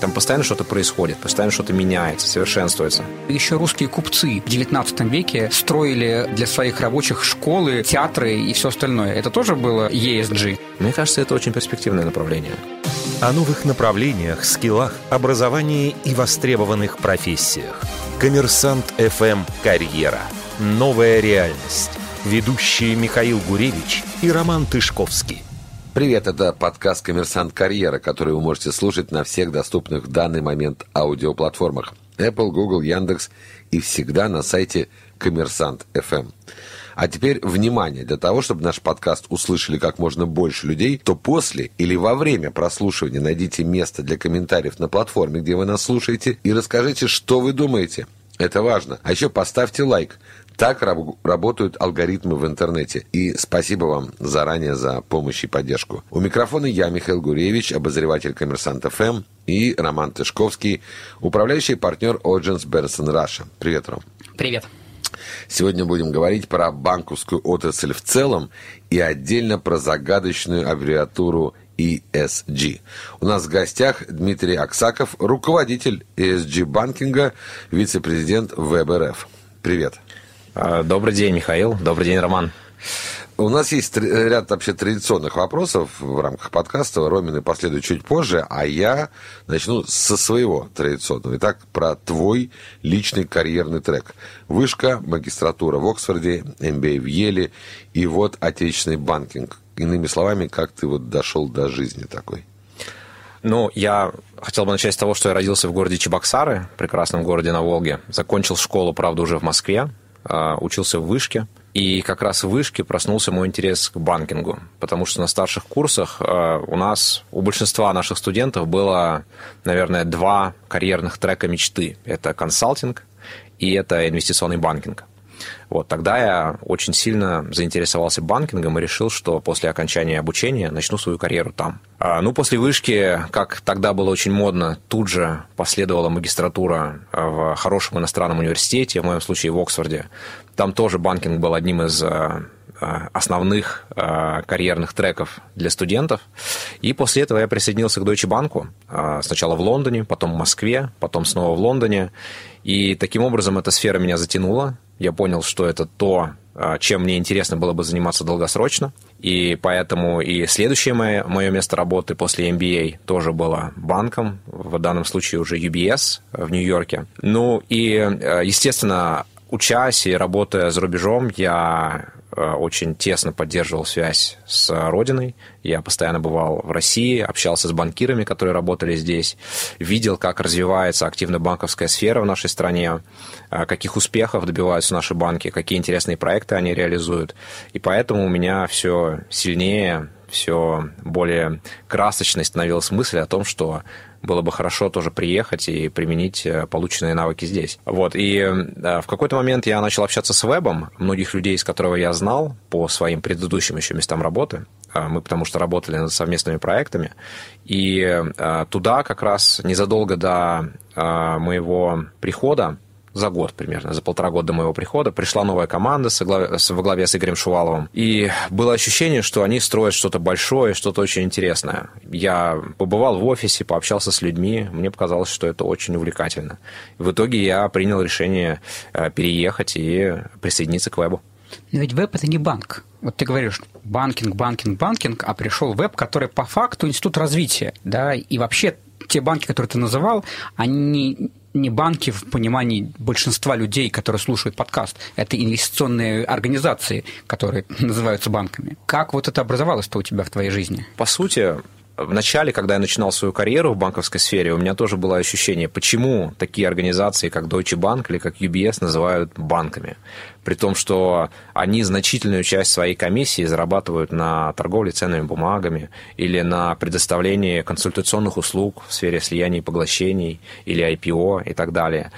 Там постоянно что-то происходит, постоянно что-то меняется, совершенствуется. Еще русские купцы в 19 веке строили для своих рабочих школы, театры и все остальное. Это тоже было ESG? Мне кажется, это очень перспективное направление. О новых направлениях, скиллах, образовании и востребованных профессиях. Коммерсант FM «Карьера». Новая реальность. Ведущие Михаил Гуревич и Роман Тышковский. Привет, это подкаст «Коммерсант Карьера», который вы можете слушать на всех доступных в данный момент аудиоплатформах Apple, Google, Яндекс и всегда на сайте «Коммерсант FM». А теперь внимание, для того, чтобы наш подкаст услышали как можно больше людей, то после или во время прослушивания найдите место для комментариев на платформе, где вы нас слушаете, и расскажите, что вы думаете. Это важно. А еще поставьте лайк. Так раб- работают алгоритмы в интернете. И спасибо вам заранее за помощь и поддержку. У микрофона я, Михаил Гуревич, обозреватель «Коммерсант ФМ» и Роман Тышковский, управляющий партнер Оджинс Берсон Раша. Привет, Ром. Привет. Сегодня будем говорить про банковскую отрасль в целом и отдельно про загадочную аббревиатуру ESG. У нас в гостях Дмитрий Аксаков, руководитель ESG банкинга, вице-президент ВБРФ. Привет. А, добрый день, Михаил. Добрый день, Роман. У нас есть ряд вообще традиционных вопросов в рамках подкаста. Ромины последует чуть позже, а я начну со своего традиционного. Итак, про твой личный карьерный трек. Вышка, магистратура в Оксфорде, MBA в Еле и вот отечественный банкинг. Иными словами, как ты вот дошел до жизни такой? Ну, я хотел бы начать с того, что я родился в городе Чебоксары, прекрасном городе на Волге. Закончил школу, правда, уже в Москве. А, учился в вышке. И как раз в вышке проснулся мой интерес к банкингу, потому что на старших курсах а, у нас, у большинства наших студентов было, наверное, два карьерных трека мечты. Это консалтинг и это инвестиционный банкинг. Вот, тогда я очень сильно заинтересовался банкингом и решил, что после окончания обучения начну свою карьеру там. А, ну, после вышки, как тогда было очень модно, тут же последовала магистратура в хорошем иностранном университете, в моем случае в Оксфорде. Там тоже банкинг был одним из а, а, основных карьерных треков для студентов. И после этого я присоединился к Deutsche Bank. Сначала в Лондоне, потом в Москве, потом снова в Лондоне. И таким образом эта сфера меня затянула. Я понял, что это то, а, чем мне интересно было бы заниматься долгосрочно. И поэтому и следующее мое, мое место работы после MBA тоже было банком, в данном случае уже UBS в Нью-Йорке. Ну и, а, естественно, учась и работая за рубежом, я Э, очень тесно поддерживал связь с родиной. Я постоянно бывал в России, общался с банкирами, которые работали здесь, видел, как развивается активная банковская сфера в нашей стране, э, каких успехов добиваются наши банки, какие интересные проекты они реализуют. И поэтому у меня все сильнее все более красочной становилась мысль о том, что было бы хорошо тоже приехать и применить э, полученные навыки здесь. Вот. И э, в какой-то момент я начал общаться с вебом. Многих людей, из которого я знал по своим предыдущим еще местам работы, э, мы потому что работали над совместными проектами, и туда как раз незадолго до моего прихода за год примерно, за полтора года до моего прихода, пришла новая команда во главе с Игорем Шуваловым. И было ощущение, что они строят что-то большое, что-то очень интересное. Я побывал в офисе, пообщался с людьми, мне показалось, что это очень увлекательно. В итоге я принял решение э, переехать и присоединиться к вебу. Но ведь веб – это не банк. Вот ты говоришь, банкинг, банкинг, банкинг, а пришел веб, который по факту институт развития, да, и вообще те банки, которые ты называл, они не банки в понимании большинства людей, которые слушают подкаст. Это инвестиционные организации, которые называются банками. Как вот это образовалось-то у тебя в твоей жизни? По сути, в начале, когда я начинал свою карьеру в банковской сфере, у меня тоже было ощущение, почему такие организации, как Deutsche Bank или как UBS, называют банками при том, что они значительную часть своей комиссии зарабатывают на торговле ценными бумагами или на предоставлении консультационных услуг в сфере слияний и поглощений или IPO и так далее.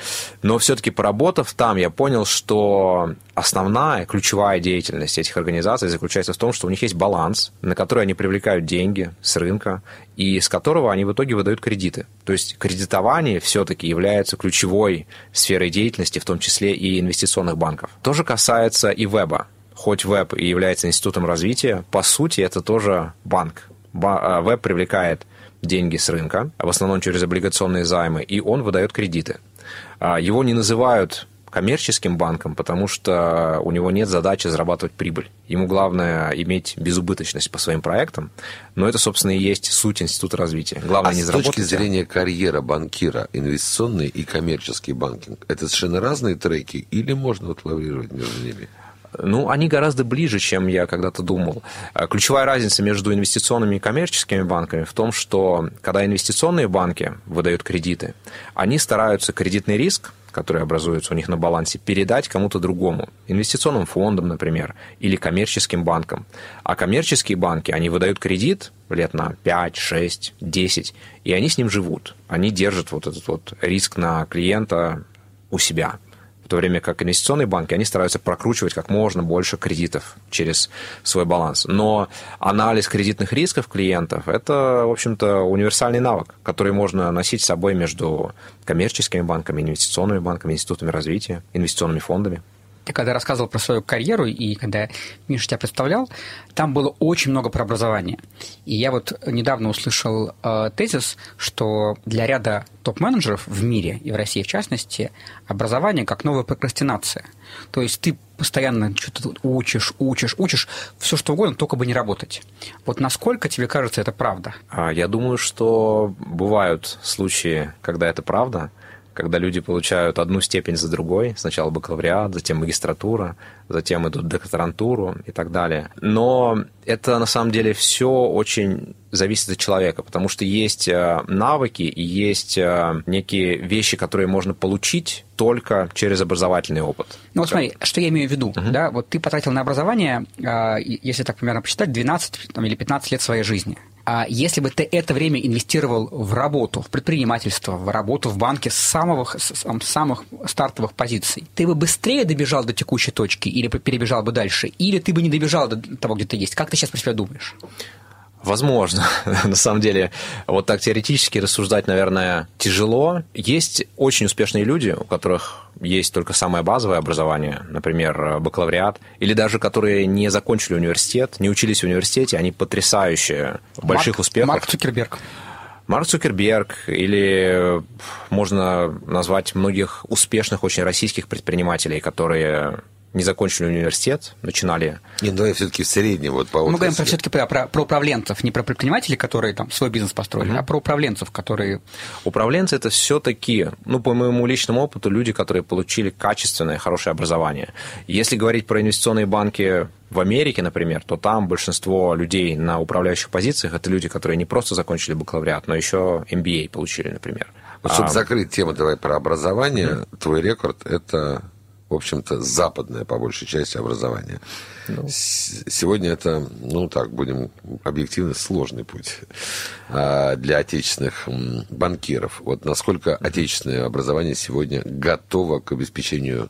Но все-таки поработав там, я понял, что основная, ключевая деятельность этих организаций заключается в том, что у них есть баланс, на который они привлекают деньги с рынка, и с которого они в итоге выдают кредиты. То есть кредитование все-таки является ключевой сферой деятельности, в том числе и инвестиционных банков. Тоже касается и веба. Хоть веб и является институтом развития, по сути это тоже банк. А, веб привлекает деньги с рынка, в основном через облигационные займы, и он выдает кредиты. А, его не называют коммерческим банком, потому что у него нет задачи зарабатывать прибыль. Ему главное иметь безубыточность по своим проектам, но это, собственно, и есть суть института развития. Главное а не с заработать. точки зрения карьера банкира, инвестиционный и коммерческий банкинг, это совершенно разные треки или можно вот лаврировать между ними? Ну, они гораздо ближе, чем я когда-то думал. А, Ключевая разница между инвестиционными и коммерческими банками в том, что когда инвестиционные банки выдают кредиты, они стараются кредитный риск, который образуется у них на балансе, передать кому-то другому. Инвестиционным фондам, например, или коммерческим банкам. А коммерческие банки, они выдают кредит лет на 5, 6, 10, и они с ним живут. Они держат вот этот вот риск на клиента у себя то время как инвестиционные банки, они стараются прокручивать как можно больше кредитов через свой баланс. Но анализ кредитных рисков клиентов – это, в общем-то, универсальный навык, который можно носить с собой между коммерческими банками, инвестиционными банками, институтами развития, инвестиционными фондами. Ты когда рассказывал про свою карьеру, и когда Миша тебя представлял, там было очень много про образование. И я вот недавно услышал э, тезис, что для ряда топ-менеджеров в мире, и в России в частности, образование как новая прокрастинация. То есть ты постоянно что-то учишь, учишь, учишь, все что угодно, только бы не работать. Вот насколько тебе кажется это правда? А, Я думаю, что бывают случаи, когда это правда, когда люди получают одну степень за другой, сначала бакалавриат, затем магистратура, затем идут докторантуру и так далее. Но это на самом деле все очень зависит от человека, потому что есть э, навыки и есть э, некие вещи, которые можно получить только через образовательный опыт. Ну вот смотри, что я имею в виду, uh-huh. да, вот ты потратил на образование, э, если так примерно посчитать, 12 там, или 15 лет своей жизни. А если бы ты это время инвестировал в работу, в предпринимательство, в работу в банке с самых, с самых стартовых позиций, ты бы быстрее добежал до текущей точки или перебежал бы дальше, или ты бы не добежал до того, где ты есть? Как ты сейчас про себя думаешь? Возможно. На самом деле, вот так теоретически рассуждать, наверное, тяжело. Есть очень успешные люди, у которых есть только самое базовое образование, например, бакалавриат, или даже которые не закончили университет, не учились в университете, они потрясающие, в больших Марк, успехах. Марк Цукерберг. Марк Цукерберг, или можно назвать многих успешных очень российских предпринимателей, которые не закончили университет, начинали... Не, давай все-таки в среднем вот по Мы говорим про, все-таки про, про, про управленцев, не про предпринимателей, которые там свой бизнес построили, mm-hmm. а про управленцев, которые... Управленцы – это все-таки, ну, по моему личному опыту, люди, которые получили качественное, хорошее образование. Если говорить про инвестиционные банки в Америке, например, то там большинство людей на управляющих позициях – это люди, которые не просто закончили бакалавриат, но еще MBA получили, например. Вот, чтобы а... закрыть тему, давай про образование. Mm-hmm. Твой рекорд – это в общем-то, западное, по большей части, образование. Ну. Сегодня это, ну так, будем объективно, сложный путь а, для отечественных банкиров. Вот насколько отечественное образование сегодня готово к обеспечению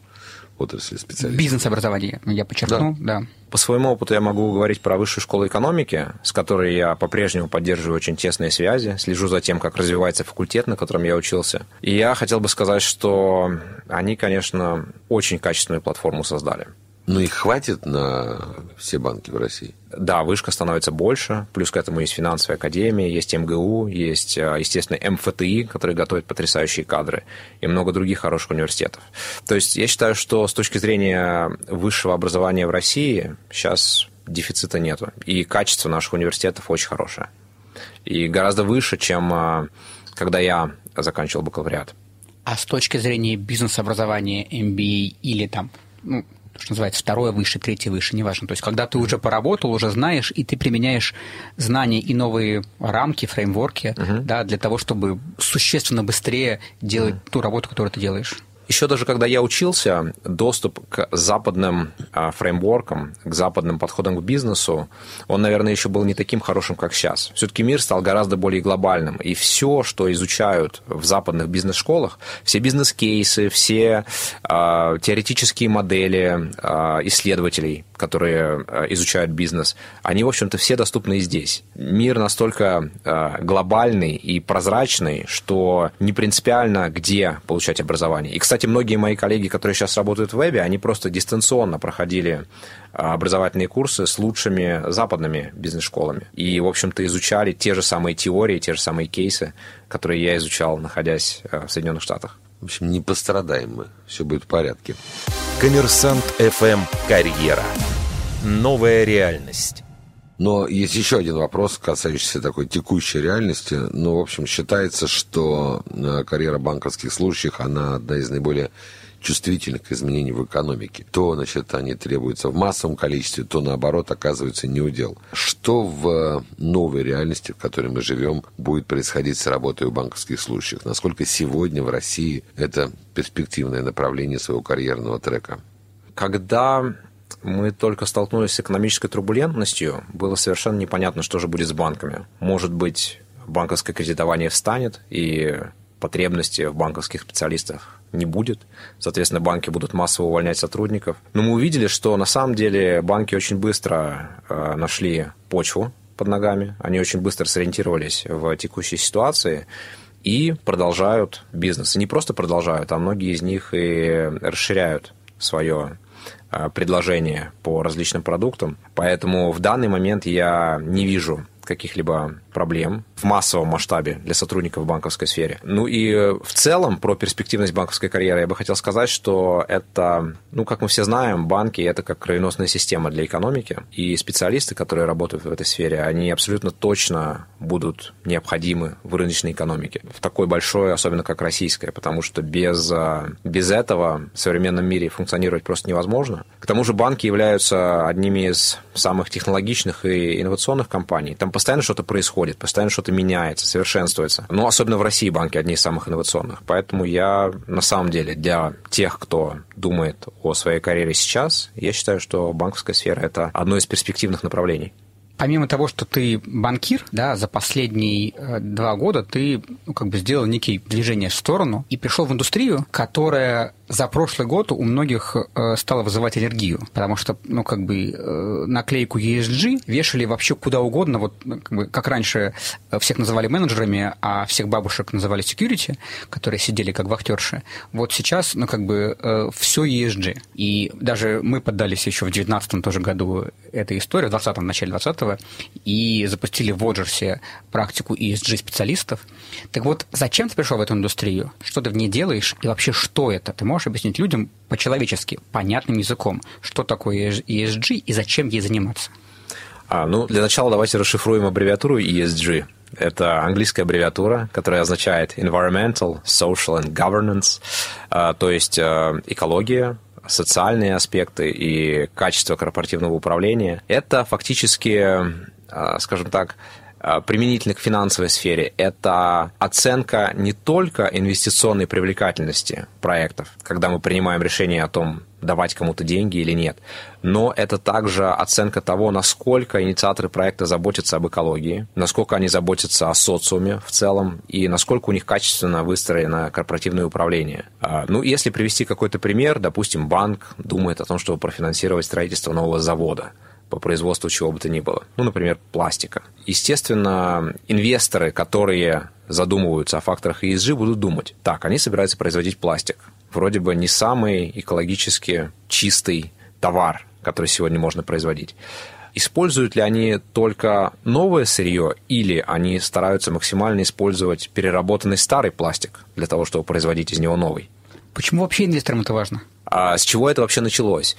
отрасли специалистов. Бизнес-образование, я подчеркну, да. да. По своему опыту я могу говорить про высшую школу экономики, с которой я по-прежнему поддерживаю очень тесные связи, слежу за тем, как развивается факультет, на котором я учился. И я хотел бы сказать, что они, конечно, очень качественную платформу создали. Ну, их хватит на все банки в России? Да, вышка становится больше, плюс к этому есть финансовая академия, есть МГУ, есть, а, естественно, МФТИ, который готовит потрясающие кадры, и много других хороших университетов. То есть я считаю, что с точки зрения высшего образования в России сейчас дефицита нету, и качество наших университетов очень хорошее. И гораздо выше, чем а, когда я заканчивал бакалавриат. А с точки зрения бизнес-образования, MBA или там, ну, что называется, второе выше, третье выше, неважно. То есть, когда ты уже поработал, уже знаешь, и ты применяешь знания и новые рамки, фреймворки, uh-huh. да, для того, чтобы существенно быстрее делать uh-huh. ту работу, которую ты делаешь. Еще даже когда я учился, доступ к западным а, фреймворкам, к западным подходам к бизнесу, он, наверное, еще был не таким хорошим, как сейчас. Все-таки мир стал гораздо более глобальным. И все, что изучают в западных бизнес-школах, все бизнес-кейсы, все а, теоретические модели а, исследователей, которые э, изучают бизнес, они, в общем-то, все доступны и здесь. Мир настолько э, глобальный и прозрачный, что не принципиально, где получать образование. И, кстати, многие мои коллеги, которые сейчас работают в вебе, они просто дистанционно проходили э, образовательные курсы с лучшими западными бизнес-школами. И, в общем-то, изучали те же самые теории, те же самые кейсы, которые я изучал, находясь в Соединенных Штатах. В общем, не пострадаем мы. Все будет в порядке. Коммерсант ФМ «Карьера». Новая реальность. Но есть еще один вопрос, касающийся такой текущей реальности. Ну, в общем, считается, что э, карьера банковских служащих, она одна из наиболее чувствительных к изменениям в экономике. То, значит, они требуются в массовом количестве, то, наоборот, оказывается неудел. Что в новой реальности, в которой мы живем, будет происходить с работой у банковских служащих? Насколько сегодня в России это перспективное направление своего карьерного трека? Когда мы только столкнулись с экономической турбулентностью, было совершенно непонятно, что же будет с банками. Может быть, банковское кредитование встанет, и потребности в банковских специалистах не будет. Соответственно, банки будут массово увольнять сотрудников. Но мы увидели, что на самом деле банки очень быстро э, нашли почву под ногами, они очень быстро сориентировались в текущей ситуации и продолжают бизнес. И не просто продолжают, а многие из них и расширяют свое э, предложение по различным продуктам. Поэтому в данный момент я не вижу каких-либо проблем в массовом масштабе для сотрудников в банковской сфере. Ну и э, в целом про перспективность банковской карьеры я бы хотел сказать, что это, ну, как мы все знаем, банки – это как кровеносная система для экономики, и специалисты, которые работают в этой сфере, они абсолютно точно будут необходимы в рыночной экономике, в такой большой, особенно как российская, потому что без, э, без этого в современном мире функционировать просто невозможно. К тому же банки являются одними из самых технологичных и инновационных компаний. Там постоянно что-то происходит, постоянно что-то меняется, совершенствуется. Но особенно в России банки одни из самых инновационных. Поэтому я на самом деле для тех, кто думает о своей карьере сейчас, я считаю, что банковская сфера – это одно из перспективных направлений помимо того, что ты банкир, да, за последние э, два года ты ну, как бы сделал некие движения в сторону и пришел в индустрию, которая за прошлый год у многих э, стало вызывать аллергию, потому что, ну, как бы, э, наклейку ESG вешали вообще куда угодно, вот, ну, как, бы, как раньше всех называли менеджерами, а всех бабушек называли security, которые сидели как вахтерши. Вот сейчас, ну, как бы, э, все ESG. И даже мы поддались еще в 2019 тоже году этой истории, в 20-м, начале 20-го, и запустили в Оджерсе практику ESG-специалистов. Так вот, зачем ты пришел в эту индустрию? Что ты в ней делаешь? И вообще, что это? Ты можешь можешь объяснить людям по-человечески, понятным языком, что такое ESG и зачем ей заниматься? А, ну, для начала давайте расшифруем аббревиатуру ESG. Это английская аббревиатура, которая означает Environmental, Social and Governance, а, то есть а, экология, социальные аспекты и качество корпоративного управления. Это фактически, а, скажем так, Э, применительно к финансовой сфере, это оценка не только инвестиционной привлекательности проектов, когда мы принимаем решение о том, давать кому-то деньги или нет, но это также оценка того, насколько инициаторы проекта заботятся об экологии, насколько они заботятся о социуме в целом и насколько у них качественно выстроено корпоративное управление. Э, ну, если привести какой-то пример, допустим, банк думает о том, чтобы профинансировать строительство нового завода – по производству чего бы то ни было. Ну, например, пластика. Естественно, инвесторы, которые задумываются о факторах ESG, будут думать, так, они собираются производить пластик. Вроде бы не самый экологически чистый товар, который сегодня можно производить. Используют ли они только новое сырье или они стараются максимально использовать переработанный старый пластик для того, чтобы производить из него новый? Почему вообще инвесторам это важно? А с чего это вообще началось?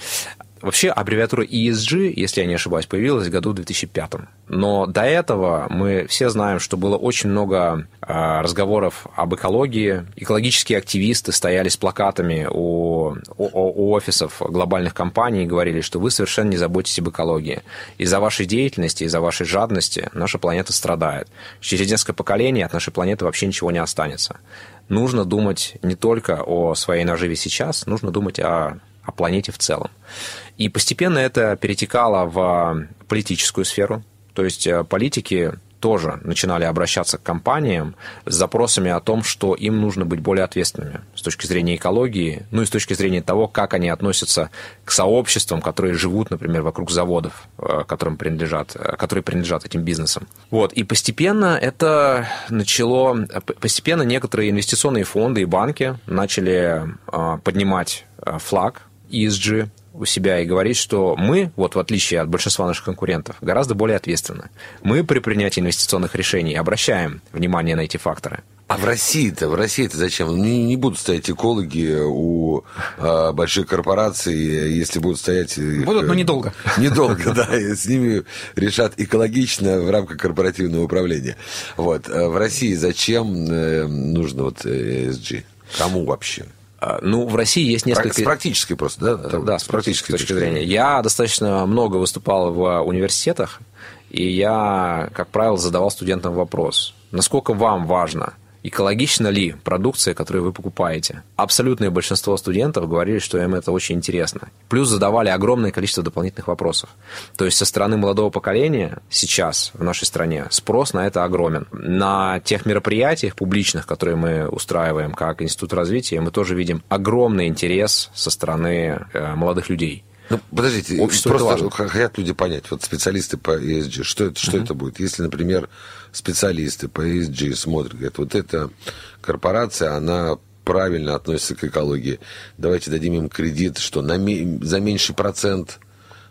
Вообще аббревиатура ESG, если я не ошибаюсь, появилась в году 2005. Но до этого мы все знаем, что было очень много а, разговоров об экологии. Экологические активисты стояли с плакатами у, у, у офисов глобальных компаний и говорили, что вы совершенно не заботитесь об экологии. Из-за вашей деятельности, из-за вашей жадности наша планета страдает. Через несколько поколений от нашей планеты вообще ничего не останется. Нужно думать не только о своей наживе сейчас, нужно думать о о планете в целом. И постепенно это перетекало в политическую сферу. То есть э, политики тоже начинали обращаться к компаниям с запросами о том, что им нужно быть более ответственными с точки зрения экологии, ну и с точки зрения того, как они относятся к сообществам, которые живут, например, вокруг заводов, э, которым принадлежат, э, которые принадлежат этим бизнесам. Вот. И постепенно это начало, постепенно некоторые инвестиционные фонды и банки начали поднимать флаг ESG у себя и говорить, что мы, вот в отличие от большинства наших конкурентов, гораздо более ответственны. Мы при принятии инвестиционных решений обращаем внимание на эти факторы. А в России-то, в России-то зачем? Не, не будут стоять экологи у э, больших корпораций, если будут стоять... Будут, но недолго. Недолго, да. С ними решат экологично в рамках корпоративного управления. Вот. А в России зачем э, нужно вот ESG? Кому вообще? А, ну, в России есть несколько... С практической просто, да? Да, с практической точки зрения. Я достаточно много выступал в университетах, и я, как правило, задавал студентам вопрос, насколько вам важно экологична ли продукция, которую вы покупаете. Абсолютное большинство студентов говорили, что им это очень интересно. Плюс задавали огромное количество дополнительных вопросов. То есть со стороны молодого поколения сейчас в нашей стране спрос на это огромен. На тех мероприятиях публичных, которые мы устраиваем как Институт развития, мы тоже видим огромный интерес со стороны э, молодых людей. Ну, подождите, Общество просто хотят люди понять, вот специалисты по ESG, что это, что uh-huh. это будет? Если, например, специалисты по ESG смотрят, говорят, вот эта корпорация, она правильно относится к экологии, давайте дадим им кредит, что на, за меньший процент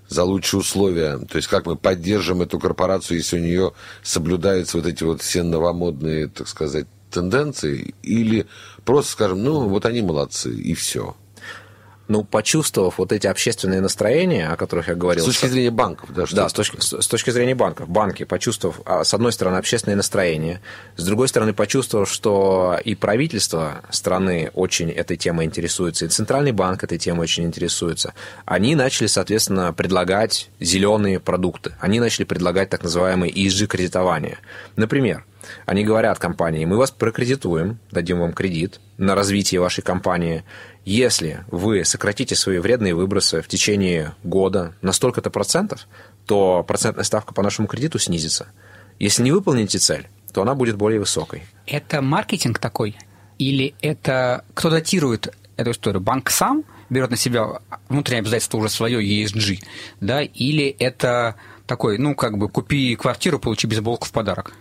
за лучшие условия. То есть как мы поддержим эту корпорацию, если у нее соблюдаются вот эти вот все новомодные, так сказать, тенденции, или просто скажем, ну, вот они молодцы, и все ну, почувствовав вот эти общественные настроения, о которых я говорил. С точки зрения банков, да? Да, с точки, с точки зрения банков. Банки, почувствовав, а, с одной стороны, общественное настроение, с другой стороны, почувствовав, что и правительство страны очень этой темой интересуется, и Центральный банк этой темой очень интересуется, они начали, соответственно, предлагать зеленые продукты. Они начали предлагать так называемые ESG-кредитование. Например, они говорят компании, мы вас прокредитуем, дадим вам кредит на развитие вашей компании, если вы сократите свои вредные выбросы в течение года на столько-то процентов, то процентная ставка по нашему кредиту снизится. Если не выполните цель, то она будет более высокой. Это маркетинг такой? Или это кто датирует эту историю? Банк сам берет на себя внутреннее обязательство уже свое ESG, да, или это такой, ну, как бы, купи квартиру, получи бейсболку в подарок?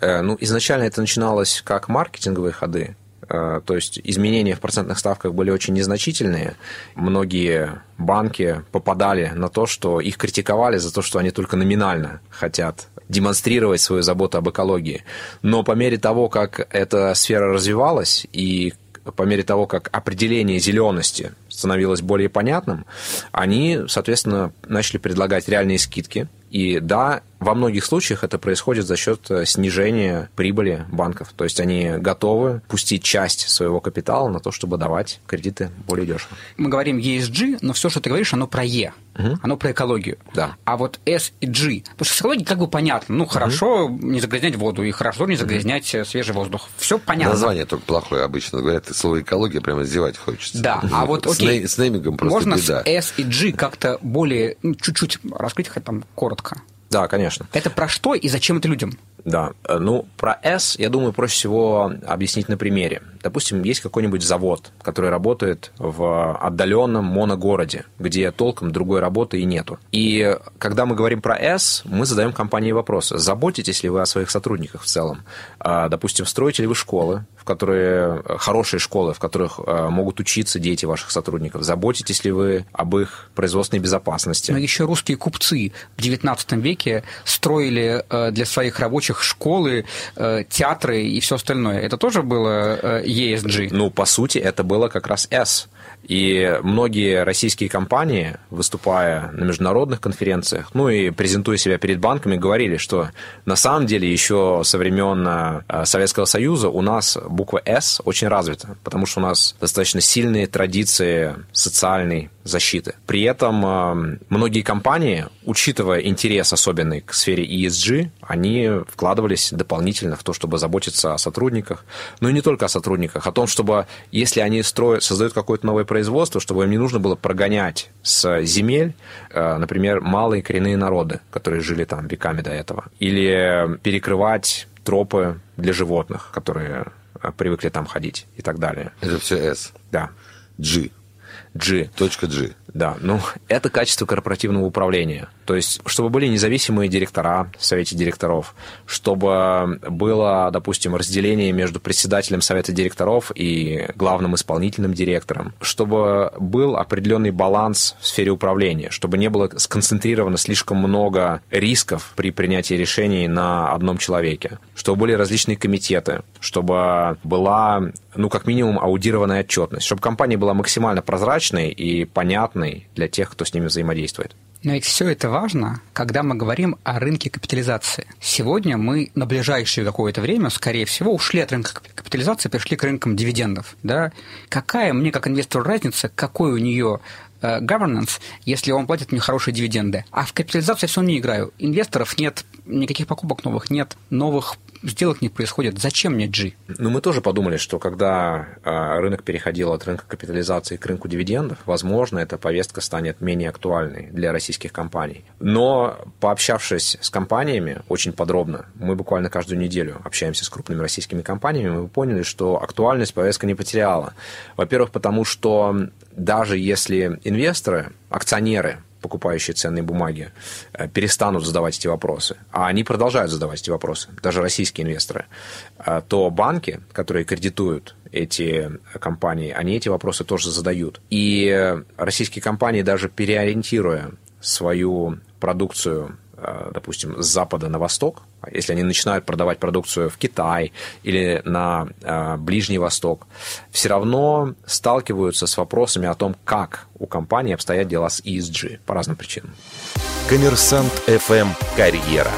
Э, ну, изначально это начиналось как маркетинговые ходы, то есть изменения в процентных ставках были очень незначительные. Многие банки попадали на то, что их критиковали за то, что они только номинально хотят демонстрировать свою заботу об экологии. Но по мере того, как эта сфера развивалась и по мере того, как определение зелености становилось более понятным, они, соответственно, начали предлагать реальные скидки. И да, во многих случаях это происходит за счет э, снижения прибыли банков. То есть они готовы пустить часть своего капитала на то, чтобы давать кредиты более дешево. Мы говорим ESG, но все, что ты говоришь, оно про Е. Угу. Оно про экологию. Да. А вот S и G. Потому что с экологией как бы понятно. Ну, хорошо угу. не загрязнять воду, и хорошо не загрязнять угу. свежий воздух. Все понятно. Название только плохое обычно. Говорят, слово экология прямо издевать хочется. Да, а вот окей. С, неймингом просто Можно беда. с S и G как-то более, ну, чуть-чуть раскрыть хоть там коротко. Да, конечно. Это про что и зачем это людям? Да, ну, про S, я думаю, проще всего объяснить на примере. Допустим, есть какой-нибудь завод, который работает в отдаленном моногороде, где толком другой работы и нету. И когда мы говорим про S, мы задаем компании вопрос, заботитесь ли вы о своих сотрудниках в целом? А, допустим, строите ли вы школы, которые хорошие школы, в которых а, могут учиться дети ваших сотрудников? Заботитесь ли вы об их производственной безопасности? Но еще русские купцы в XIX веке строили э, для своих рабочих школы, э, театры и все остальное. Это тоже было э, ESG? Ну, по сути, это было как раз S. И многие российские компании, выступая на международных конференциях, ну и презентуя себя перед банками, говорили, что на самом деле еще со времен э, Советского Союза у нас буква «С» очень развита, потому что у нас достаточно сильные традиции социальной защиты. При этом э, многие компании, учитывая интерес особенный к сфере ESG, они вкладывались дополнительно в то, чтобы заботиться о сотрудниках, но и не только о сотрудниках, о том, чтобы, если они строят, создают какое-то новое производство, чтобы им не нужно было прогонять с земель, э, например, малые коренные народы, которые жили там веками до этого, или перекрывать тропы для животных, которые э, привыкли там ходить и так далее. Это все S. Да. G. G. Точка G. Да, ну, это качество корпоративного управления. То есть, чтобы были независимые директора в совете директоров, чтобы было, допустим, разделение между председателем совета директоров и главным исполнительным директором, чтобы был определенный баланс в сфере управления, чтобы не было сконцентрировано слишком много рисков при принятии решений на одном человеке, чтобы были различные комитеты, чтобы была, ну, как минимум, аудированная отчетность, чтобы компания была максимально прозрачной и понятной, понятный для тех, кто с ними взаимодействует. Но ведь все это важно, когда мы говорим о рынке капитализации. Сегодня мы на ближайшее какое-то время, скорее всего, ушли от рынка капитализации, пришли к рынкам дивидендов. Да? Какая мне, как инвестору, разница, какой у нее э, governance, если он платит мне хорошие дивиденды. А в капитализацию я все равно не играю. Инвесторов нет, никаких покупок новых нет, новых сделок не происходит. Зачем мне G? Ну, мы тоже подумали, что когда а, рынок переходил от рынка капитализации к рынку дивидендов, возможно, эта повестка станет менее актуальной для российских компаний. Но пообщавшись с компаниями очень подробно, мы буквально каждую неделю общаемся с крупными российскими компаниями, мы поняли, что актуальность повестка не потеряла. Во-первых, потому что даже если инвесторы, акционеры покупающие ценные бумаги, э, перестанут задавать эти вопросы, а они продолжают задавать эти вопросы, даже российские инвесторы, э, то банки, которые кредитуют эти компании, они эти вопросы тоже задают. И российские компании, даже переориентируя свою продукцию Э, допустим, с запада на восток, если они начинают продавать продукцию в Китай или на э, Ближний Восток, все равно сталкиваются с вопросами о том, как у компании обстоят дела с ESG по разным причинам. Коммерсант FM Карьера.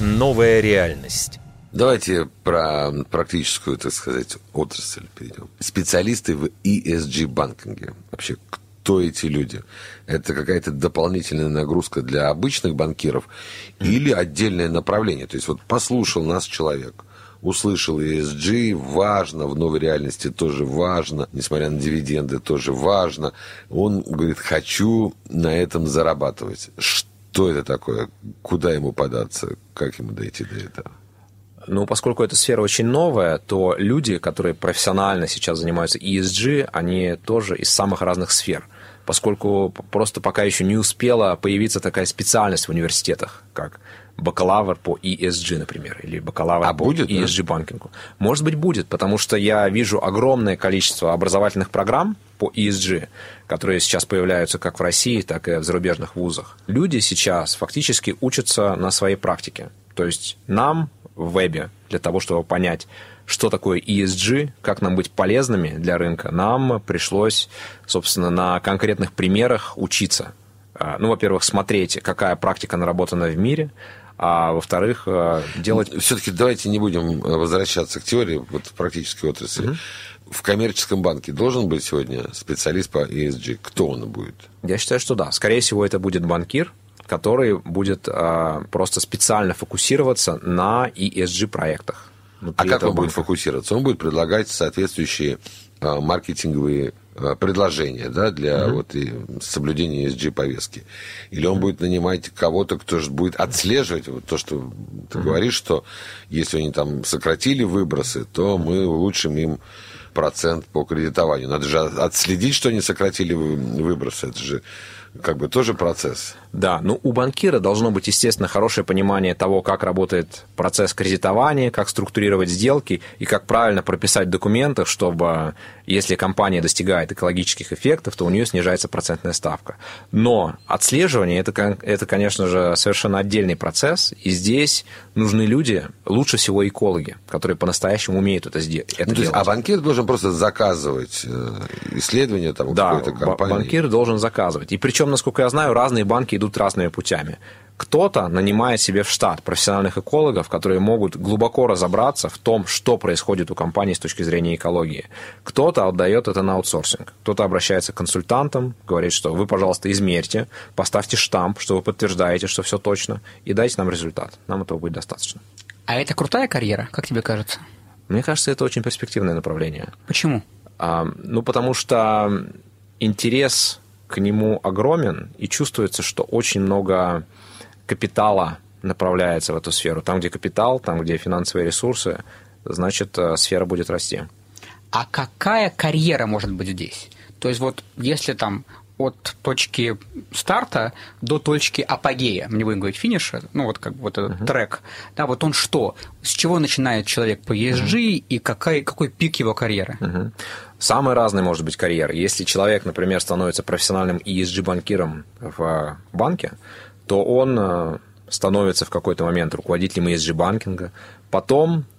Новая реальность. Давайте про практическую, так сказать, отрасль перейдем. Специалисты в ESG-банкинге. Вообще, кто эти люди? Это какая-то дополнительная нагрузка для обычных банкиров или отдельное направление? То есть вот послушал нас человек, услышал ESG, важно, в новой реальности тоже важно, несмотря на дивиденды, тоже важно. Он говорит, хочу на этом зарабатывать. Что это такое? Куда ему податься? Как ему дойти до этого? Ну, поскольку эта сфера очень новая, то люди, которые профессионально сейчас занимаются ESG, они тоже из самых разных сфер – поскольку просто пока еще не успела появиться такая специальность в университетах, как бакалавр по ESG, например, или бакалавр а по будет, ESG да? банкингу. Может быть, будет, потому что я вижу огромное количество образовательных программ по ESG, которые сейчас появляются как в России, так и в зарубежных вузах. Люди сейчас фактически учатся на своей практике. То есть нам в вебе для того, чтобы понять, что такое ESG, как нам быть полезными для рынка, нам пришлось, собственно, на конкретных примерах учиться. А, ну, во-первых, смотреть, какая практика наработана в мире, а во-вторых, а, делать... Все-таки давайте не будем возвращаться к теории вот, практической отрасли. Угу. В коммерческом банке должен быть сегодня специалист по ESG. Кто он будет? Я считаю, что да. Скорее всего, это будет банкир, который будет э, просто специально фокусироваться на А как он будет фокусироваться? Он будет предлагать соответствующие э, маркетинговые э, предложения да, для mm-hmm. вот, и соблюдения ESG-повестки. Или он mm-hmm. будет нанимать кого-то, кто же будет отслеживать вот то, что ты mm-hmm. говоришь, что если они там сократили выбросы, то мы улучшим им процент по кредитованию. Надо же отследить, что они сократили выбросы. Это же как бы тоже процесс. Да, ну у банкира должно быть, естественно, хорошее понимание того, как работает процесс кредитования, как структурировать сделки и как правильно прописать в документах, чтобы, если компания достигает экологических эффектов, то у нее снижается процентная ставка. Но отслеживание это, это, конечно же, совершенно отдельный процесс, и здесь нужны люди, лучше всего экологи, которые по-настоящему умеют это, сделать. ну, делать. А банкир должен просто заказывать э, исследования там, да, какой-то компании? банкир должен заказывать. И Причем, насколько я знаю, разные банки идут разными путями. Кто-то нанимает себе в штат профессиональных экологов, которые могут глубоко разобраться в том, что происходит у компании с точки зрения экологии. Кто-то отдает это на аутсорсинг. Кто-то обращается к консультантам, говорит, что вы, пожалуйста, измерьте, поставьте штамп, что вы подтверждаете, что все точно, и дайте нам результат. Нам этого будет достаточно. А это крутая карьера, как тебе кажется? Мне кажется, это очень перспективное направление. Почему? А, ну, потому что интерес к нему огромен, и чувствуется, что очень много капитала направляется в эту сферу. Там, где капитал, там, где финансовые ресурсы, значит, э, сфера будет расти. А какая карьера может быть здесь? То есть вот если там от точки старта до точки апогея, мы не будем говорить финиша, ну вот как бы вот этот uh-huh. трек, да, вот он что, с чего начинает человек по ESG uh-huh. и какой, какой пик его карьеры? Uh-huh. Самые разные может быть карьеры. Если человек, например, становится профессиональным ESG-банкиром в банке, то он э, становится в какой-то момент руководителем ESG-банкинга. Потом, э,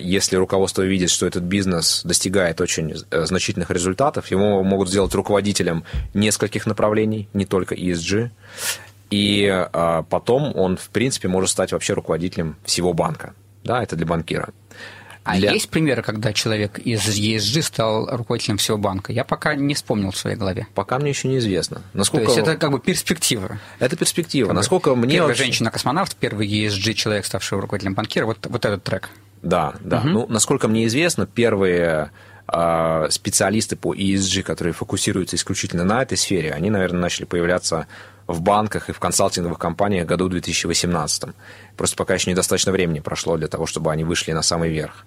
если руководство видит, что этот бизнес достигает очень э, значительных результатов, его могут сделать руководителем нескольких направлений, не только ESG. И потом он, в принципе, может стать вообще руководителем всего банка. Да, это для банкира. А для... есть примеры, когда человек из ESG стал руководителем всего банка? Я пока не вспомнил в своей голове. Пока мне еще неизвестно. Насколько... То есть это как бы перспектива. Это перспектива. Как Насколько мне... Первая вообще... женщина-космонавт, первый ESG человек, ставший руководителем банкира, вот, вот этот трек. Да, да. Угу. Ну, насколько мне известно, первые а, специалисты по ESG, которые фокусируются исключительно на этой сфере, они, наверное, начали появляться в банках и в консалтинговых компаниях году 2018. Просто пока еще недостаточно времени прошло для того, чтобы они вышли на самый верх.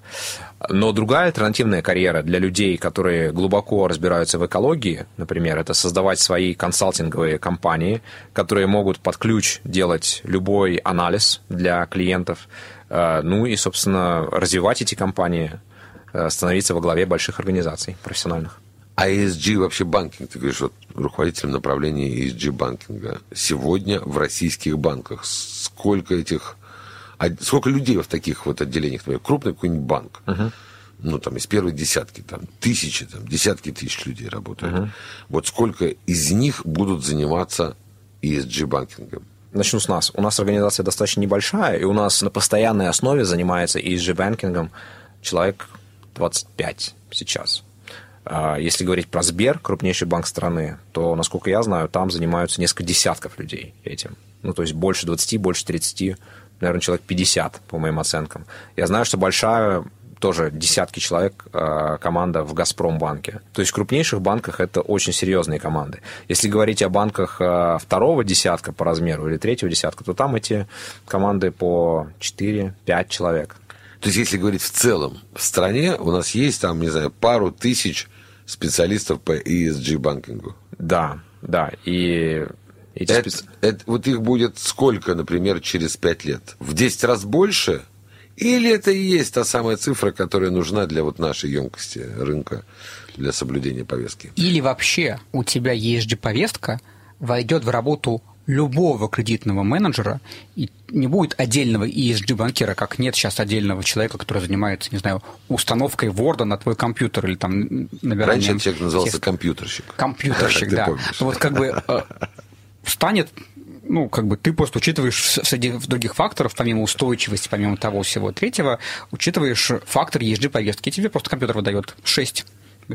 Но другая альтернативная карьера для людей, которые глубоко разбираются в экологии, например, это создавать свои консалтинговые компании, которые могут под ключ делать любой анализ для клиентов, ну и, собственно, развивать эти компании, э, становиться во главе больших организаций профессиональных. А ESG вообще банкинг, ты говоришь, вот руководителем направления ESG банкинга. Сегодня в российских банках сколько этих... Сколько людей в таких вот отделениях? Крупный какой-нибудь банк. Uh-huh. Ну, там, из первой десятки, там, тысячи, там, десятки тысяч людей работают. Uh-huh. Вот сколько из них будут заниматься ESG банкингом? Начну с нас. У нас организация достаточно небольшая, и у нас на постоянной основе занимается ESG банкингом человек 25 сейчас. А, если говорить про Сбер, крупнейший банк страны, то, насколько я знаю, там занимаются несколько десятков людей этим. Ну, то есть больше 20, больше 30, наверное, человек 50, по моим оценкам. Я знаю, что большая тоже десятки человек а, команда в «Газпромбанке». То есть в крупнейших банках это очень серьезные команды. Если говорить о банках а, второго десятка по размеру или третьего десятка, то там эти команды по 4-5 человек. То есть, если говорить в целом, в стране у нас есть там, не знаю, пару тысяч специалистов по ESG банкингу. Да, да. И эти это, специ... это, вот их будет сколько, например, через пять лет? В 10 раз больше? Или это и есть та самая цифра, которая нужна для вот нашей емкости рынка для соблюдения повестки? Или вообще у тебя ESG-повестка войдет в работу любого кредитного менеджера, и не будет отдельного ESG-банкира, как нет сейчас отдельного человека, который занимается, не знаю, установкой Word на твой компьютер или там набиранием... Раньше человек назывался компьютерщик. Компьютерщик, да. Вот как бы э, станет ну, как бы ты просто учитываешь среди других факторов, помимо устойчивости, помимо того всего третьего, учитываешь фактор ESG-повестки. И тебе просто компьютер выдает 6.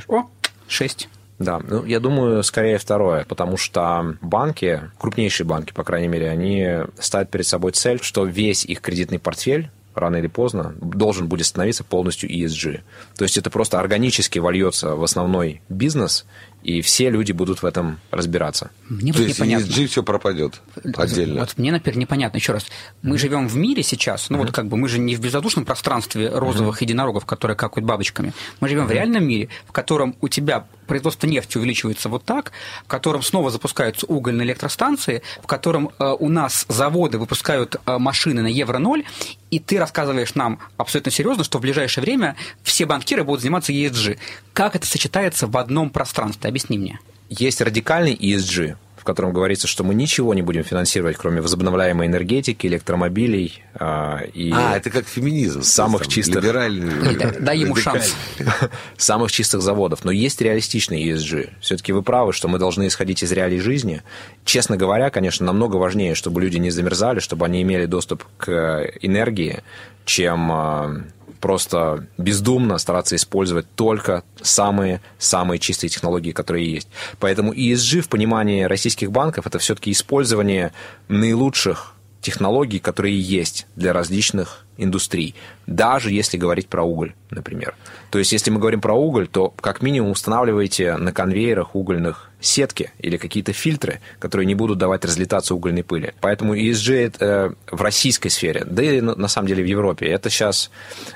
О, 6. Да, ну, я думаю, скорее второе, потому что банки, крупнейшие банки, по крайней мере, они ставят перед собой цель, что весь их кредитный портфель рано или поздно должен будет становиться полностью ESG. То есть это просто органически вольется в основной бизнес, и все люди будут в этом разбираться. Мне То вот есть непонятно. ESG все пропадет отдельно. Вот мне, например, непонятно. Еще раз, мы mm-hmm. живем в мире сейчас, ну mm-hmm. вот как бы мы же не в безвоздушном пространстве розовых mm-hmm. единорогов, которые какают бабочками. Мы живем mm-hmm. в реальном мире, в котором у тебя производство нефти увеличивается вот так, в котором снова запускаются угольные электростанции, в котором э, у нас заводы выпускают э, машины на евро-ноль, и ты рассказываешь нам абсолютно серьезно, что в ближайшее время все банкиры будут заниматься ESG. Как это сочетается в одном пространстве? Объясни мне. Есть радикальный ESG, в котором говорится, что мы ничего не будем финансировать, кроме возобновляемой энергетики, электромобилей а, и... А, это как феминизм. Самых чистых... Либеральный... Дай ему шанс. Самых чистых заводов. Но есть реалистичный ESG. Все-таки вы правы, что мы должны исходить из реалий жизни. Честно говоря, конечно, намного важнее, чтобы люди не замерзали, чтобы они имели доступ к энергии, чем а, просто бездумно стараться использовать только самые-самые чистые технологии, которые есть. Поэтому ESG в понимании российских банков это все-таки использование наилучших технологий, которые есть для различных индустрий, даже если говорить про уголь, например. То есть, если мы говорим про уголь, то как минимум устанавливайте на конвейерах угольных сетки или какие-то фильтры, которые не будут давать разлетаться угольной пыли. Поэтому ESG это в российской сфере, да и на самом деле в Европе, это сейчас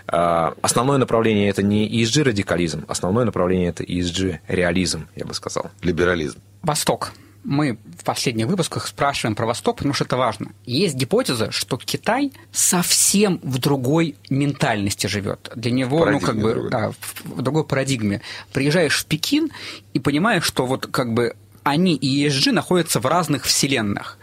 э, основное направление это не ESG радикализм, основное направление это ESG реализм, я бы сказал. Либерализм. Восток мы в последних выпусках спрашиваем про Восток, потому что это важно. Есть гипотеза, что Китай совсем в другой ментальности живет. Для него, ну, как бы, другой. да, в, в другой парадигме. Приезжаешь в Пекин и понимаешь, что вот как бы они и ESG находятся в разных вселенных.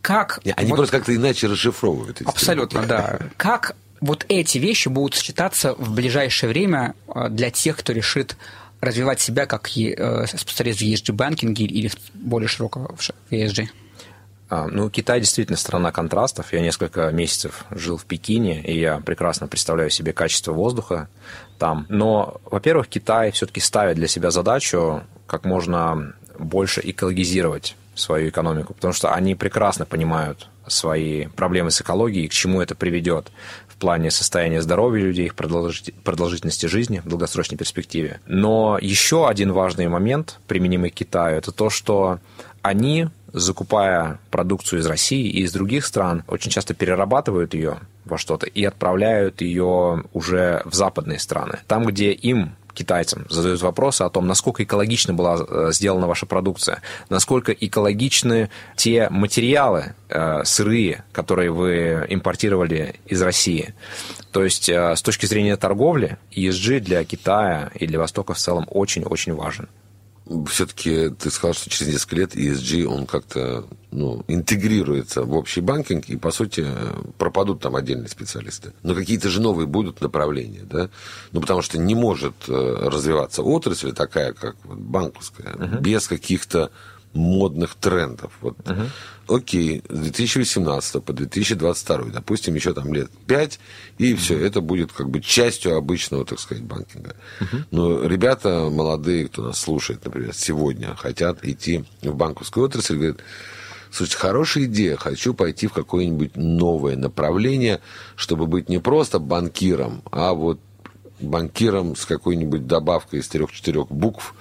Как они вот, просто как-то иначе расшифровывают. Абсолютно, да. Как вот эти вещи будут сочетаться в ближайшее время э, для тех, кто решит развивать себя как э, специалист в ESG-банкинге или более широкого в ESG? А, ну, Китай действительно страна контрастов. Я несколько месяцев жил в Пекине, и я прекрасно представляю себе качество воздуха там. Но, во-первых, Китай все-таки ставит для себя задачу как можно больше экологизировать свою экономику, потому что они прекрасно понимают свои проблемы с экологией, к чему это приведет плане состояния здоровья людей, их продолжительности жизни в долгосрочной перспективе. Но еще один важный момент, применимый к Китаю, это то, что они, закупая продукцию из России и из других стран, очень часто перерабатывают ее во что-то и отправляют ее уже в западные страны. Там, где им китайцам задают вопросы о том, насколько экологично была э, сделана ваша продукция, насколько экологичны те материалы э, сырые, которые вы импортировали из России. То есть э, с точки зрения торговли ESG для Китая и для Востока в целом очень-очень важен все-таки ты сказал, что через несколько лет ESG, он как-то ну, интегрируется в общий банкинг, и, по сути, пропадут там отдельные специалисты. Но какие-то же новые будут направления, да? Ну, потому что не может э, развиваться отрасль такая, как банковская, uh-huh. без каких-то модных трендов. Вот, uh-huh. Окей, с 2018 по 2022, допустим, еще там лет 5, и uh-huh. все, это будет как бы частью обычного, так сказать, банкинга. Uh-huh. Но ребята молодые, кто нас слушает, например, сегодня хотят идти в банковскую отрасль, говорят, Слушайте, хорошая идея. Хочу пойти в какое-нибудь новое направление, чтобы быть не просто банкиром, а вот банкиром с какой-нибудь добавкой из трех-четырех букв,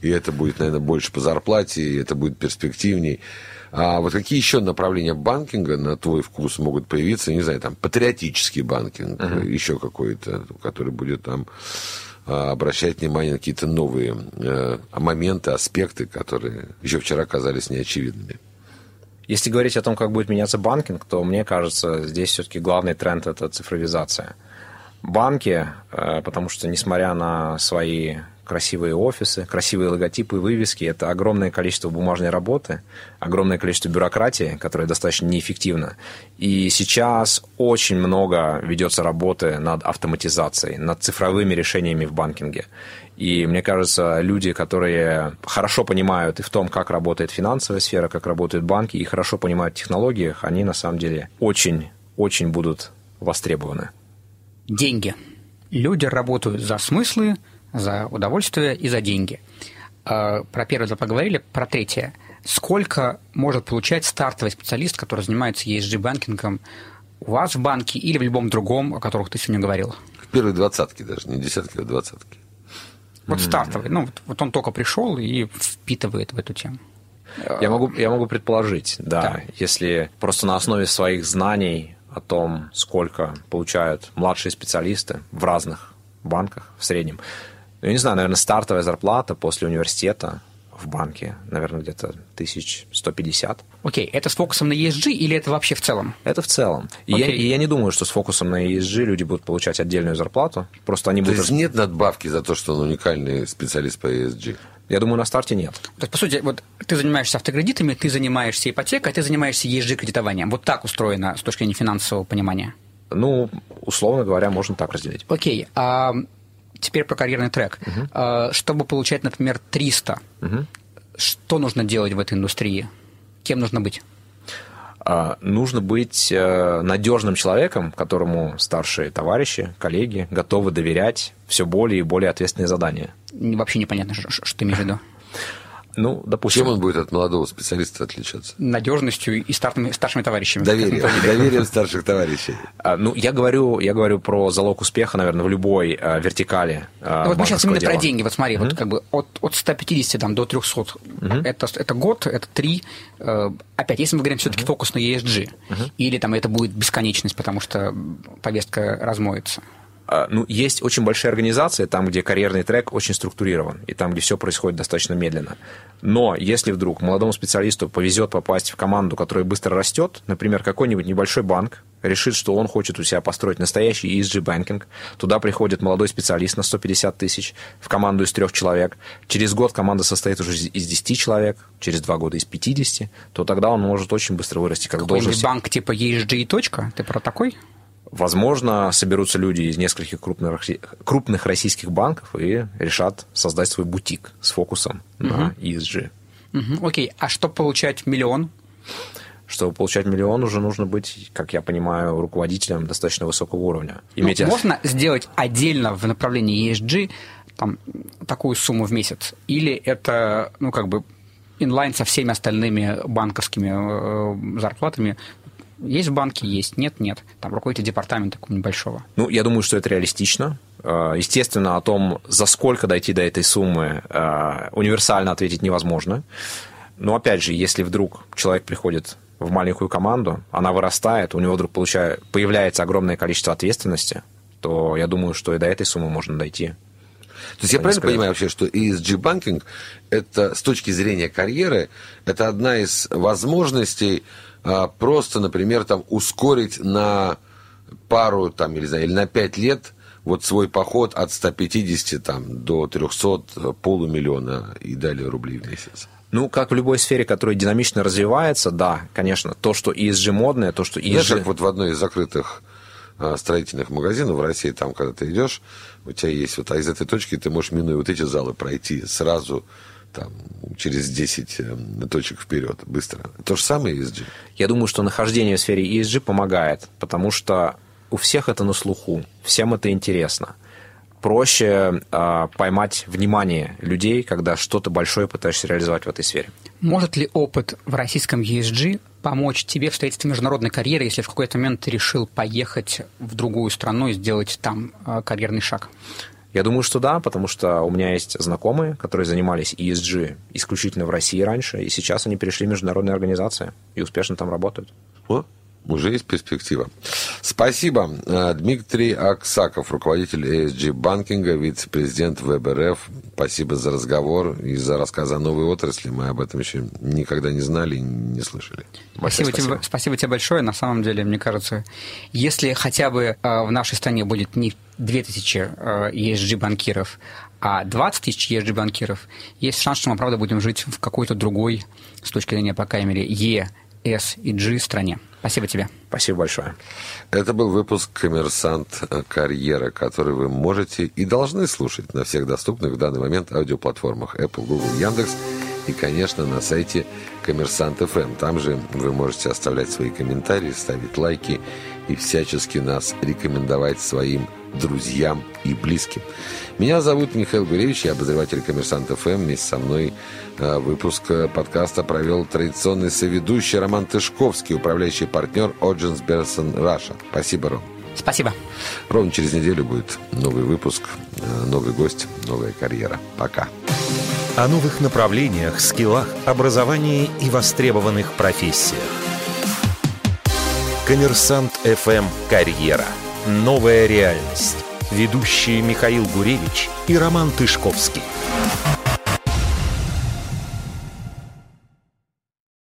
и это будет, наверное, больше по зарплате, и это будет перспективней. А вот какие еще направления банкинга на твой вкус могут появиться? Не знаю, там патриотический банкинг, uh-huh. еще какой-то, который будет там а, обращать внимание на какие-то новые э, моменты, аспекты, которые еще вчера казались неочевидными. Если говорить о том, как будет меняться банкинг, то мне кажется, здесь все-таки главный тренд – это цифровизация. Банки, э, потому что, несмотря на свои красивые офисы, красивые логотипы и вывески. Это огромное количество бумажной работы, огромное количество бюрократии, которая достаточно неэффективна. И сейчас очень много ведется работы над автоматизацией, над цифровыми решениями в банкинге. И мне кажется, люди, которые хорошо понимают и в том, как работает финансовая сфера, как работают банки, и хорошо понимают в технологиях, они на самом деле очень-очень будут востребованы. Деньги. Люди работают за смыслы, за удовольствие и за деньги. А, про первое поговорили, про третье. Сколько может получать стартовый специалист, который занимается ESG-банкингом у вас в банке или в любом другом, о которых ты сегодня говорил? В первой двадцатке даже, не десятки, а двадцатки. Вот стартовый. Ну, вот он только пришел и впитывает в эту тему. Я могу, я могу предположить, да, да, если просто на основе своих знаний о том, сколько получают младшие специалисты в разных банках в среднем, я не знаю, наверное, стартовая зарплата после университета в банке, наверное, где-то 1150. Окей, okay. это с фокусом на ESG или это вообще в целом? Это в целом. И, okay. я, и я не думаю, что с фокусом на ESG люди будут получать отдельную зарплату. Просто они то будут... есть нет надбавки за то, что он уникальный специалист по ESG? Я думаю, на старте нет. То есть, по сути, вот ты занимаешься автокредитами, ты занимаешься ипотекой, а ты занимаешься ESG-кредитованием. Вот так устроено с точки зрения финансового понимания. Ну, условно говоря, можно так разделить. Окей. А теперь про карьерный трек. Угу. Чтобы получать, например, 300, угу. что нужно делать в этой индустрии? Кем нужно быть? А, нужно быть э, надежным человеком, которому старшие товарищи, коллеги готовы доверять все более и более ответственные задания. Вообще непонятно, что, что ты имеешь в виду. Ну, допустим. Чем он будет от молодого специалиста отличаться? Надежностью и старшими, старшими товарищами. Доверием, доверием старших товарищей. А, ну, я говорю, я говорю про залог успеха, наверное, в любой а, вертикали. А, ну, вот мы сейчас именно дела. про деньги. Вот смотри, mm-hmm. вот как бы от, от 150 там, до 300 mm-hmm. это, это год, это три. Э, опять, если мы говорим все-таки mm-hmm. фокус на ESG, mm-hmm. или там это будет бесконечность, потому что повестка размоется. А, ну, есть очень большие организации, там, где карьерный трек очень структурирован, и там, где все происходит достаточно медленно. Но если вдруг молодому специалисту повезет попасть в команду, которая быстро растет, например, какой-нибудь небольшой банк, решит, что он хочет у себя построить настоящий ESG банкинг, туда приходит молодой специалист на 150 тысяч в команду из трех человек, через год команда состоит уже из 10 человек, через два года из 50, то тогда он может очень быстро вырасти как должность. банк типа ESG и точка? Ты про такой? Возможно, соберутся люди из нескольких крупных, крупных российских банков и решат создать свой бутик с фокусом угу. на ESG. Угу. Окей, а чтобы получать миллион? Чтобы получать миллион, уже нужно быть, как я понимаю, руководителем достаточно высокого уровня. Ну, Иметь... Ну, можно сделать отдельно в направлении ESG там, такую сумму в месяц? Или это, ну, как бы, инлайн со всеми остальными банковскими э, зарплатами есть в банке, есть, нет, нет. Там руководитель департамента такого небольшого. Ну, я думаю, что это реалистично. Э, естественно, о том, за сколько дойти до этой суммы, э, универсально ответить невозможно. Но, опять же, если вдруг человек приходит в маленькую команду, она вырастает, у него вдруг получает, появляется огромное количество ответственности, то я думаю, что и до этой суммы можно дойти. То есть я правильно сказать. понимаю вообще, что ESG банкинг это с точки зрения карьеры, это одна из возможностей а, просто, например, там ускорить на пару там, или, знаю, или на пять лет вот свой поход от 150 там, до 300 полумиллиона и далее рублей в месяц. Ну, как в любой сфере, которая динамично развивается, да, конечно, то, что ESG модное, то, что ESG... Знаешь, как вот в одной из закрытых а, строительных магазинов в России, там, когда ты идешь, у тебя есть вот, а из этой точки ты можешь, минуя вот эти залы, пройти сразу там, через 10 э, точек вперед, быстро. То же самое ESG? Я думаю, что нахождение в сфере ESG помогает, потому что у всех это на слуху, всем это интересно. Проще э, поймать внимание людей, когда что-то большое пытаешься реализовать в этой сфере. Может ли опыт в российском ESG помочь тебе в строительстве международной карьеры, если в какой-то момент ты решил поехать в другую страну и сделать там э, карьерный шаг? Я думаю, что да, потому что у меня есть знакомые, которые занимались ESG исключительно в России раньше, и сейчас они перешли в международные организации и успешно там работают. О, уже есть перспектива. Спасибо. Э, Дмитрий Аксаков, руководитель ESG банкинга, вице-президент ВБРФ. Спасибо за разговор и за рассказ о новой отрасли. Мы об этом еще никогда не знали и не слышали. Спасибо, спасибо. Тебе, спасибо тебе большое. На самом деле, мне кажется, если хотя бы э, в нашей стране будет не 2000 э, ESG-банкиров, а 20 тысяч ESG-банкиров, есть шанс, что мы, правда, будем жить в какой-то другой, с точки зрения, по крайней мере, Е, С и G стране. Спасибо тебе. Спасибо большое. Это был выпуск «Коммерсант. Карьера», который вы можете и должны слушать на всех доступных в данный момент аудиоплатформах Apple, Google, Яндекс и, конечно, на сайте «Коммерсант FM». Там же вы можете оставлять свои комментарии, ставить лайки и всячески нас рекомендовать своим друзьям и близким. Меня зовут Михаил Гуревич, я обозреватель «Коммерсант ФМ». Вместе со мной э, выпуск подкаста провел традиционный соведущий Роман Тышковский, управляющий партнер Odgers Berndtson Russia. Спасибо, Ром. Спасибо. Ровно через неделю будет новый выпуск, э, новый гость, новая карьера. Пока. О новых направлениях, скиллах, образовании и востребованных профессиях. Коммерсант ФМ «Карьера». Новая реальность. Ведущие Михаил Гуревич и Роман Тышковский.